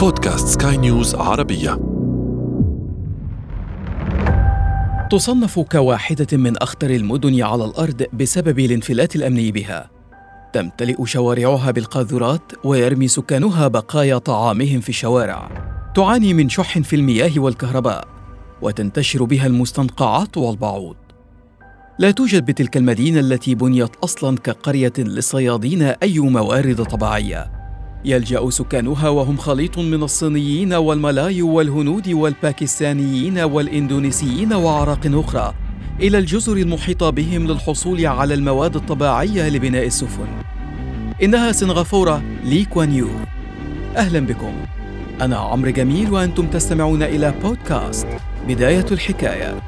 بودكاست سكاي نيوز عربية. تصنف كواحدة من أخطر المدن على الأرض بسبب الانفلات الأمني بها. تمتلئ شوارعها بالقاذورات ويرمي سكانها بقايا طعامهم في الشوارع. تعاني من شح في المياه والكهرباء وتنتشر بها المستنقعات والبعوض. لا توجد بتلك المدينة التي بنيت أصلا كقرية للصيادين أي موارد طبيعية. يلجأ سكانها وهم خليط من الصينيين والملاي والهنود والباكستانيين والإندونيسيين وأعراق أخرى إلى الجزر المحيطة بهم للحصول على المواد الطبيعية لبناء السفن. إنها سنغافورة لي كوان يو. أهلا بكم. أنا عمرو جميل وأنتم تستمعون إلى بودكاست بداية الحكاية.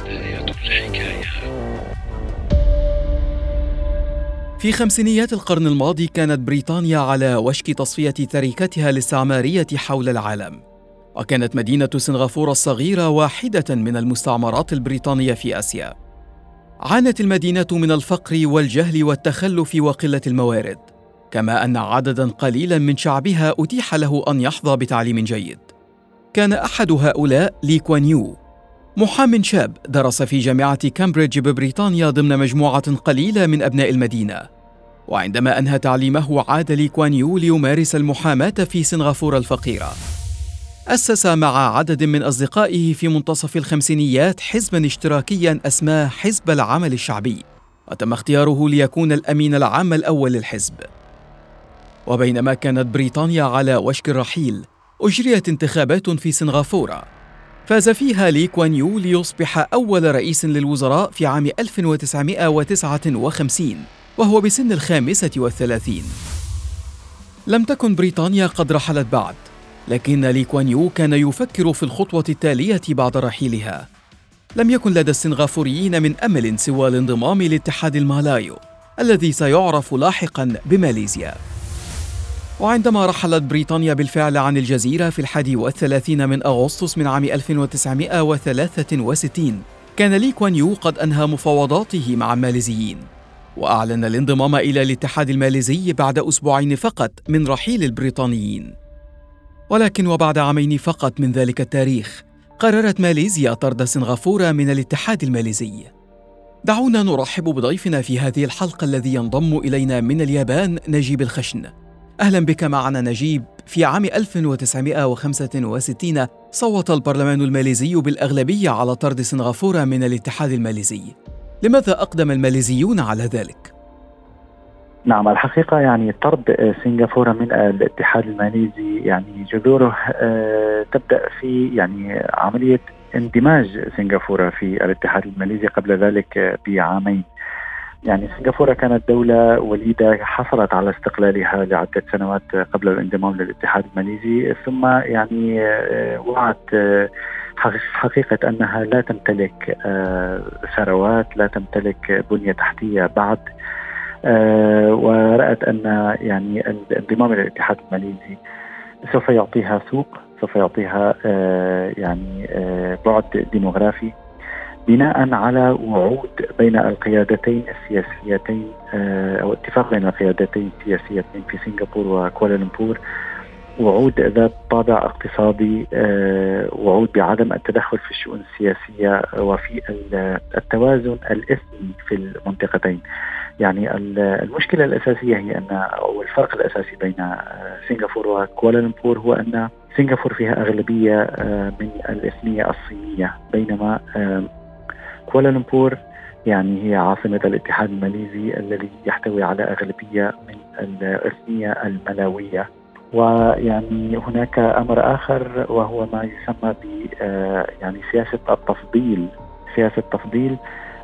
بداية الحكاية. في خمسينيات القرن الماضي كانت بريطانيا على وشك تصفية تركتها الاستعمارية حول العالم. وكانت مدينة سنغافورة الصغيرة واحدة من المستعمرات البريطانية في آسيا. عانت المدينة من الفقر والجهل والتخلف وقلة الموارد. كما أن عددا قليلا من شعبها أتيح له أن يحظى بتعليم جيد. كان أحد هؤلاء لي كوان يو. محام شاب درس في جامعة كامبريدج ببريطانيا ضمن مجموعة قليلة من أبناء المدينة. وعندما أنهى تعليمه عاد لي كوان يو ليمارس المحاماة في سنغافورة الفقيرة. أسس مع عدد من أصدقائه في منتصف الخمسينيات حزبا اشتراكيا أسماه حزب العمل الشعبي. وتم اختياره ليكون الأمين العام الأول للحزب. وبينما كانت بريطانيا على وشك الرحيل أجريت انتخابات في سنغافورة. فاز فيها لي كوان يو ليصبح أول رئيس للوزراء في عام 1959 وهو بسن الخامسة والثلاثين. لم تكن بريطانيا قد رحلت بعد لكن لي كوان يو كان يفكر في الخطوة التالية بعد رحيلها. لم يكن لدى السنغافوريين من أمل سوى الانضمام لاتحاد المالايو الذي سيعرف لاحقا بماليزيا. وعندما رحلت بريطانيا بالفعل عن الجزيرة في الحادي والثلاثين من أغسطس من عام 1963 كان لي كوان يو قد أنهى مفاوضاته مع الماليزيين. وأعلن الانضمام إلى الاتحاد الماليزي بعد أسبوعين فقط من رحيل البريطانيين. ولكن وبعد عامين فقط من ذلك التاريخ قررت ماليزيا طرد سنغافورة من الاتحاد الماليزي. دعونا نرحب بضيفنا في هذه الحلقة الذي ينضم إلينا من اليابان نجيب الخشن. أهلا بك معنا نجيب. في عام 1965 صوت البرلمان الماليزي بالأغلبية على طرد سنغافورة من الاتحاد الماليزي. لماذا أقدم الماليزيون على ذلك؟ نعم الحقيقة يعني طرد سنغافورة من الاتحاد الماليزي يعني جذوره آه، تبدأ في يعني عملية اندماج سنغافورة في الاتحاد الماليزي قبل ذلك بعامين يعني سنغافورة كانت دولة وليدة حصلت على استقلالها لعدة سنوات قبل الانضمام للاتحاد الماليزي ثم يعني آه، وعت آه، حقيقة أنها لا تمتلك آه، ثروات لا تمتلك بنية تحتية بعد. ورأت أن يعني الانضمام إلى الاتحاد الماليزي سوف يعطيها سوق سوف يعطيها يعني بعد ديموغرافي بناء على وعود بين القيادتين السياسيتين آه، أو اتفاق بين القيادتين السياسيتين في سنغافور وكوالالمبور. وعود ذات طابع اقتصادي آه، وعود بعدم التدخل في الشؤون السياسية وفي التوازن الاثني في المنطقتين. يعني المشكلة الأساسية هي ان أو الفرق الأساسي بين آه، سنغافور وكوالالمبور هو أن سنغافور فيها أغلبية من الاثنيه الصينية بينما كوالالمبور يعني هي عاصمة الاتحاد الماليزي الذي يحتوي على أغلبية من الإثنية الملاوية ويعني هناك أمر آخر وهو ما يسمى ب آه، يعني سياسة التفضيل سياسة تفضيل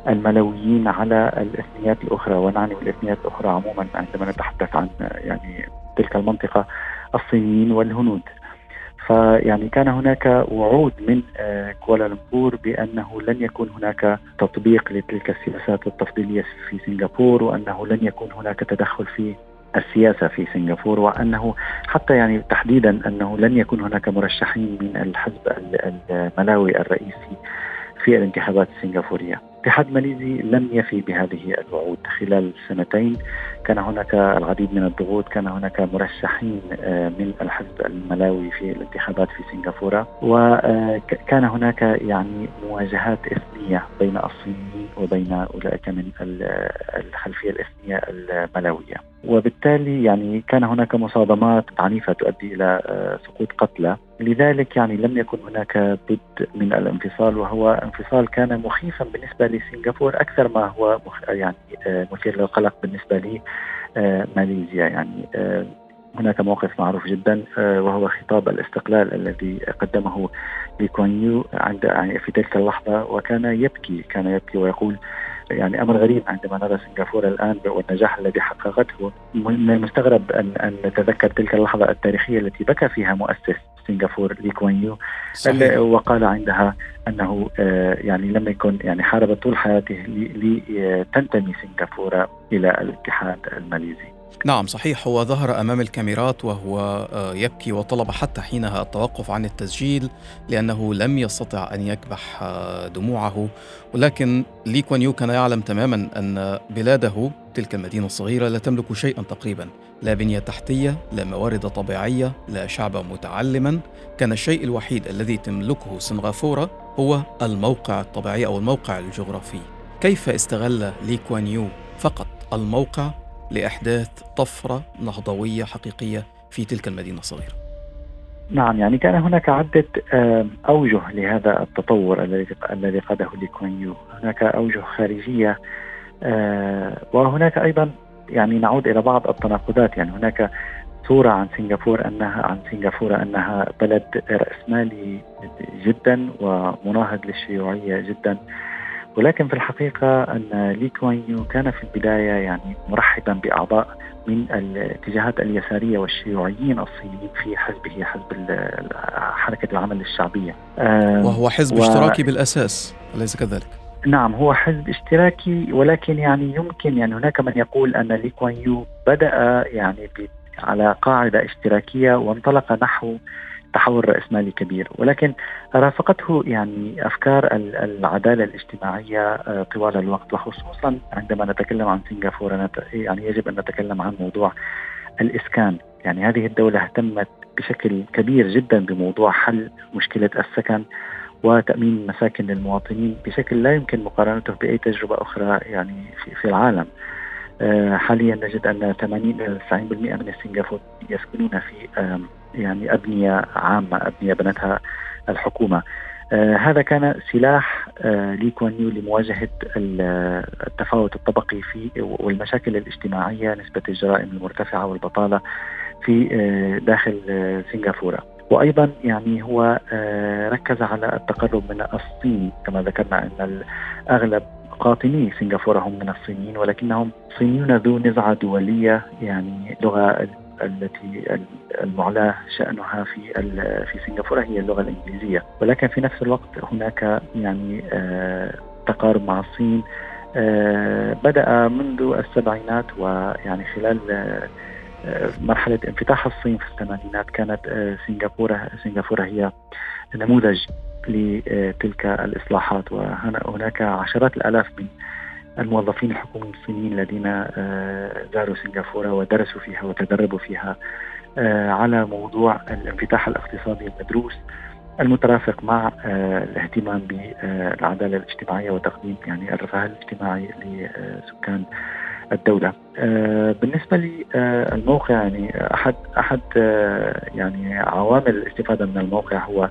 الملويين على الإثنيات الأخرى ونعني بالإثنيات الأخرى عموما عندما نتحدث عن يعني تلك المنطقة الصينيين والهنود. فيعني كان هناك وعود من آه، كوالالمبور بأنه لن يكون هناك تطبيق لتلك السياسات التفضيلية في سنغافور وأنه لن يكون هناك تدخل في السياسة في سنغافور وأنه حتى يعني تحديدا أنه لن يكون هناك مرشحين من الحزب الملاوي الرئيسي في الانتخابات السنغافورية. الاتحاد الماليزي لم يفي بهذه الوعود. خلال سنتين كان هناك العديد من الضغوط كان هناك مرشحين آه، من الحزب الملاوي في الانتخابات في سنغافورة. وكان هناك يعني مواجهات إثنية بين الصينيين وبين أولئك من الخلفية الإثنية الملاوية. وبالتالي يعني كان هناك مصادمات عنيفة تؤدي إلى آه، سقوط قتلى. لذلك يعني لم يكن هناك بد من الانفصال وهو انفصال كان مخيفا بالنسبة لسنغافور أكثر ما هو يعني آه، مثير للقلق بالنسبة لي آه، يعني هناك موقف معروف جدا وهو خطاب الاستقلال الذي قدمه لكوان يو عند يعني في تلك اللحظة وكان يبكي كان يبكي ويقول يعني أمر غريب عندما نرى سنغافورة الآن والنجاح الذي حققته من المستغرب ان أن نتذكر تلك اللحظة التاريخية التي بكى فيها مؤسس سنغافور لي كوان يو. وقال عندها أنه آه، يعني لم يكن يعني حارب طول حياته لتنتمي سنغافورة إلى الاتحاد الماليزي نعم صحيح. هو ظهر أمام الكاميرات وهو آه، يبكي وطلب حتى حينها التوقف عن التسجيل لأنه لم يستطع أن يكبح آه، دموعه. ولكن لي كوان يو كان يعلم تماما أن بلاده تلك المدينة الصغيرة لا تملك شيئا تقريبا. لا بنية تحتية لا موارد طبيعية لا شعبا متعلما. كان الشيء الوحيد الذي تملكه سنغافورة هو الموقع الطبيعي أو الموقع الجغرافي. كيف استغل لي كوان يو فقط الموقع؟ لإحداث طفرة نهضوية حقيقية في تلك المدينة الصغيرة. نعم يعني كان هناك عدة أوجه لهذا التطور الذي قاده لي كوين يو، هناك أوجه خارجية آه، وهناك أيضا يعني نعود إلى بعض التناقضات. يعني هناك صورة عن سنغافورة أنها عن سنغافورة أنها بلد رأسمالي جدا ومناهض للشيوعية جدا. ولكن في الحقيقة أن لي كوين يو كان في البداية يعني مرحبا بأعضاء من الاتجاهات اليسارية والشيوعيين الصينيين في حزبه حزب حركة العمل الشعبية وهو حزب و... اشتراكي بالأساس أليس كذلك؟ نعم هو حزب اشتراكي ولكن يعني يمكن يعني هناك من يقول أن لي كوين يو بدأ يعني على قاعدة اشتراكية وانطلق نحو تحول رأسمالي كبير. ولكن رافقته يعني أفكار العدالة الاجتماعية آه، طوال الوقت وخصوصا عندما نتكلم عن سنغافورة يعني يجب أن نتكلم عن موضوع الإسكان. يعني هذه الدولة اهتمت بشكل كبير جدا بموضوع حل مشكلة السكن وتأمين المساكن للمواطنين بشكل لا يمكن مقارنته بأي تجربة أخرى يعني في, العالم. آه، حاليا نجد أن 80 إلى 90% من السنغافور يسكنون في يعني أبنية عامة أبنية بنتها الحكومة. آه هذا كان سلاح آه لي كوان يو لمواجهة التفاوت الطبقي في والمشاكل الاجتماعية نسبة الجرائم المرتفعة والبطالة في آه داخل آه سنغافورة. وأيضا يعني هو آه ركز على التقرب من الصين كما ذكرنا أن اغلب قاطني سنغافورة هم من الصينيين ولكنهم صينيون ذو نزعة دولية يعني لغة التي المعلاه شأنها في في سنغافورة هي اللغة الإنجليزية. ولكن في نفس الوقت هناك يعني آه، تقارب مع الصين. آه، بدأ منذ السبعينات ويعني خلال آه، مرحلة انفتاح الصين في الثمانينات كانت سنغافورة سنغافورة هي نموذج لتلك الإصلاحات. وهناك عشرات الآلاف من الموظفين الحكوميين الصينيين الذين آه، زاروا سنغافورة ودرسوا فيها وتدربوا فيها آه، على موضوع الانفتاح الاقتصادي المدروس المترافق مع آه، الاهتمام بالعدالة الاجتماعية وتقديم يعني الرفاه الاجتماعي لسكان الدولة. بالنسبة للموقع يعني أحد أحد يعني عوامل الاستفادة من الموقع هو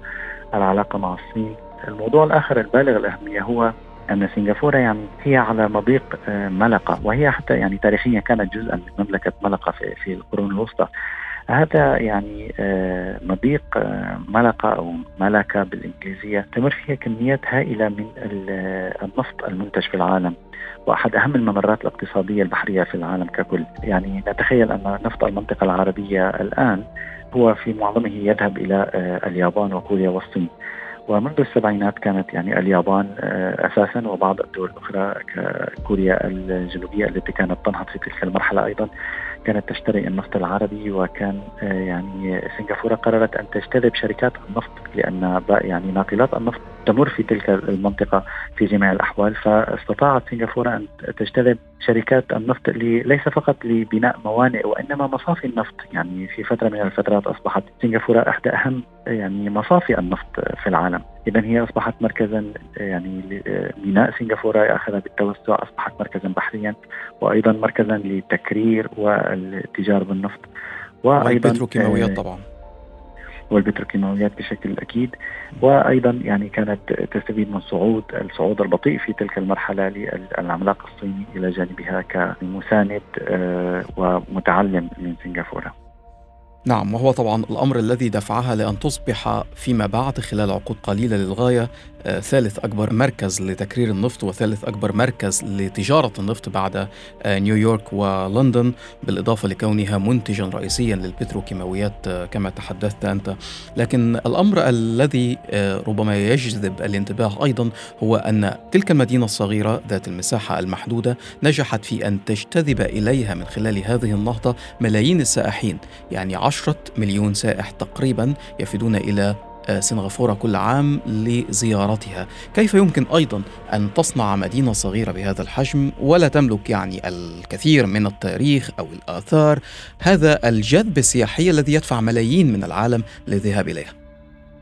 العلاقة مع الصين. الموضوع الآخر البالغ الأهمية هو أن سنغافورة يعني هي على مضيق آه، ملقا وهي حتى يعني تاريخيا كانت جزءا من مملكة ملقا في, في القرون الوسطى هذا يعني آه، مضيق آه، ملقا أو ملكة بالإنجليزية تمر فيها كميات هائلة من النفط المنتج في العالم وأحد أهم الممرات الاقتصادية البحرية في العالم ككل، يعني نتخيل أن نفط المنطقة العربية الآن هو في معظمه يذهب إلى اليابان وكوريا والصين. ومنذ السبعينات كانت يعني اليابان آه، أساسا وبعض الدول الاخرى ككوريا الجنوبية التي كانت تنهض في تلك المرحلة أيضا كانت تشتري النفط العربي وكان آه، يعني سنغافورة قررت أن تجتذب شركات النفط لأن يعني ناقلات النفط تمر في تلك المنطقة في جميع الأحوال فاستطاعت سنغافورة أن تجتذب شركات النفط ليس فقط لبناء موانئ وإنما مصافي النفط. يعني في فترة من الفترات أصبحت سنغافورة إحدى أهم يعني مصافي النفط في العالم. إذا هي أصبحت مركزا يعني ميناء سنغافورة أخذ بالتوسع أصبحت مركزا بحريا وأيضا مركزا للتكرير والتجارة بالنفط. وأيضا والبتروكيماويات طبعا. والبتروكيماويات بشكل أكيد وأيضا يعني كانت تستفيد من صعود الصعود البطيء في تلك المرحلة للعملاق الصيني إلى جانبها كمساند آه، ومتعلم من سنغافورة. نعم وهو طبعا الأمر الذي دفعها لأن تصبح فيما بعد خلال عقود قليلة للغاية ثالث أكبر مركز لتكرير النفط وثالث أكبر مركز لتجارة النفط بعد آه، نيويورك ولندن بالإضافة لكونها منتجا رئيسيا للبتروكيماويات آه، كما تحدثت أنت. لكن الأمر الذي ربما يجذب الانتباه أيضا هو أن تلك المدينة الصغيرة ذات المساحة المحدودة نجحت في أن تجتذب إليها من خلال هذه النهضة ملايين السائحين يعني 10 مليون سائح تقريبا يفدون إلى آه، سنغافورة كل عام لزيارتها. كيف يمكن أيضا أن تصنع مدينة صغيرة بهذا الحجم ولا تملك يعني الكثير من التاريخ أو الآثار؟ هذا الجذب السياحي الذي يدفع ملايين من العالم للذهاب إليها.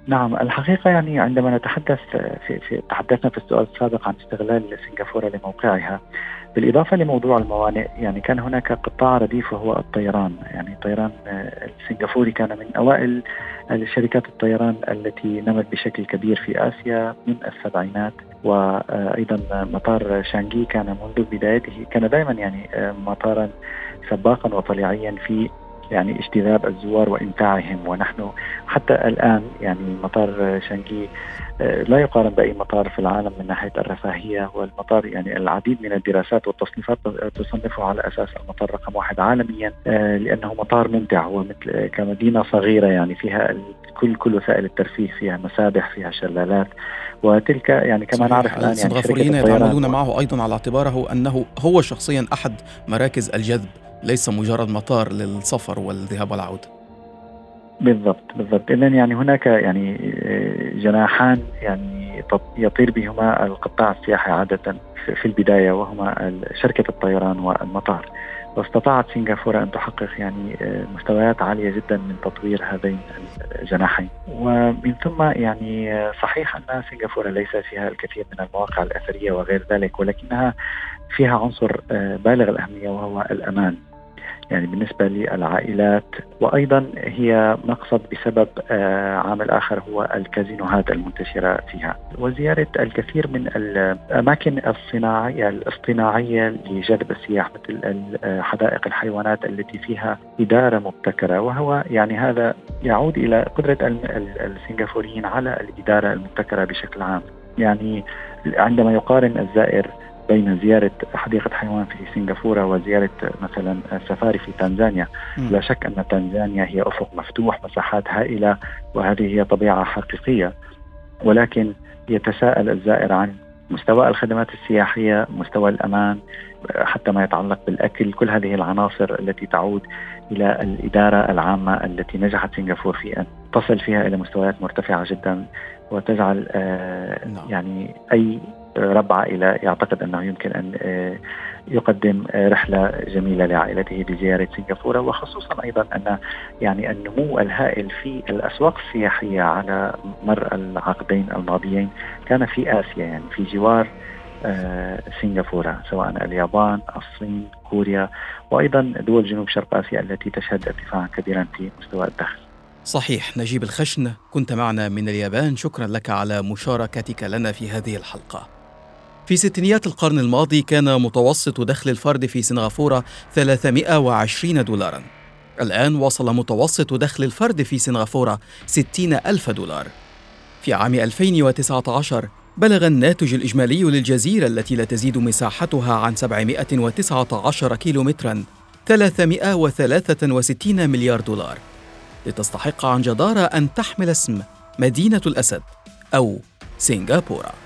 نعم الحقيقة يعني عندما نتحدث في, في تحدثنا في السؤال السابق عن استغلال سنغافورة لموقعها بالإضافة لموضوع الموانئ يعني كان هناك قطاع رديف وهو الطيران. يعني الطيران آه، السنغافوري كان من أوائل شركات الطيران التي نمت بشكل كبير في آسيا من السبعينات. وأيضا مطار شانغي كان منذ بدايته كان دائما يعني آه، مطارا سباقا وطليعيا في يعني اجتذاب الزوار وإمتاعهم. ونحن حتى الآن يعني مطار شانغي آه، لا يقارن بأي مطار في العالم من ناحية الرفاهية والمطار يعني العديد من الدراسات والتصنيفات تصنفه على أساس المطار رقم واحد عالميا آه، لأنه مطار ممتع هو مثل آه، كمدينة صغيرة يعني فيها كل كل وسائل الترفيه فيها مسابح فيها شلالات. وتلك يعني كما نعرف الآن يعني السنغافوريين يتعاملون معه أيضا على اعتباره أنه هو شخصيا أحد مراكز الجذب. ليس مجرد مطار للسفر والذهاب والعودة. بالضبط بالضبط. اذا يعني هناك يعني آه، جناحان يعني يطير بهما القطاع السياحي عادة في البداية وهما شركة الطيران والمطار. واستطاعت سنغافورة أن تحقق يعني آه، مستويات عالية جدا من تطوير هذين الجناحين. ومن ثم يعني آه، صحيح أن سنغافورة ليس فيها الكثير من المواقع الأثرية وغير ذلك ولكنها فيها عنصر بالغ الأهمية وهو الأمان. يعني بالنسبة للعائلات. وأيضا هي مقصد بسبب آه، عامل آخر هو الكازينوهات المنتشرة فيها. وزيارة الكثير من الأماكن الصناعية الاصطناعية لجذب السياح مثل حدائق الحيوانات التي فيها إدارة مبتكرة. وهو يعني هذا يعود إلى قدرة السنغافوريين على الإدارة المبتكرة بشكل عام. يعني عندما يقارن الزائر بين زيارة حديقة حيوان في سنغافورة وزيارة مثلا سفاري في تنزانيا م. لا شك أن تنزانيا هي أفق مفتوح مساحات هائلة وهذه هي طبيعة حقيقية ولكن يتساءل الزائر عن مستوى الخدمات السياحية مستوى الأمان حتى ما يتعلق بالأكل كل هذه العناصر التي تعود إلى الإدارة العامة التي نجحت سنغافور في أن تصل فيها إلى مستويات مرتفعة جدا وتجعل آه نعم. يعني أي رب عائلة يعتقد أنه يمكن أن آه، يقدم آه، رحلة جميلة لعائلته بزيارة سنغافورة وخصوصا أيضا أن يعني النمو الهائل في الأسواق السياحية على مر العقدين الماضيين كان في آسيا يعني في جوار آه، سنغافورة سواء اليابان الصين كوريا وأيضا دول جنوب شرق آسيا التي تشهد ارتفاعا كبيرا في مستوى الدخل. صحيح نجيب الخشن. كنت معنا من اليابان. شكرا لك على مشاركتك لنا في هذه الحلقة. في ستينيات القرن الماضي كان متوسط دخل الفرد في سنغافورة 320 دولارا. الآن وصل متوسط دخل الفرد في سنغافورة 60 ألف دولار. في عام 2019 بلغ الناتج الإجمالي للجزيرة التي لا تزيد مساحتها عن 719 كيلومترا 363 مليار دولار. لتستحق عن جدارة أن تحمل اسم مدينة الأسد أو سنغافورة.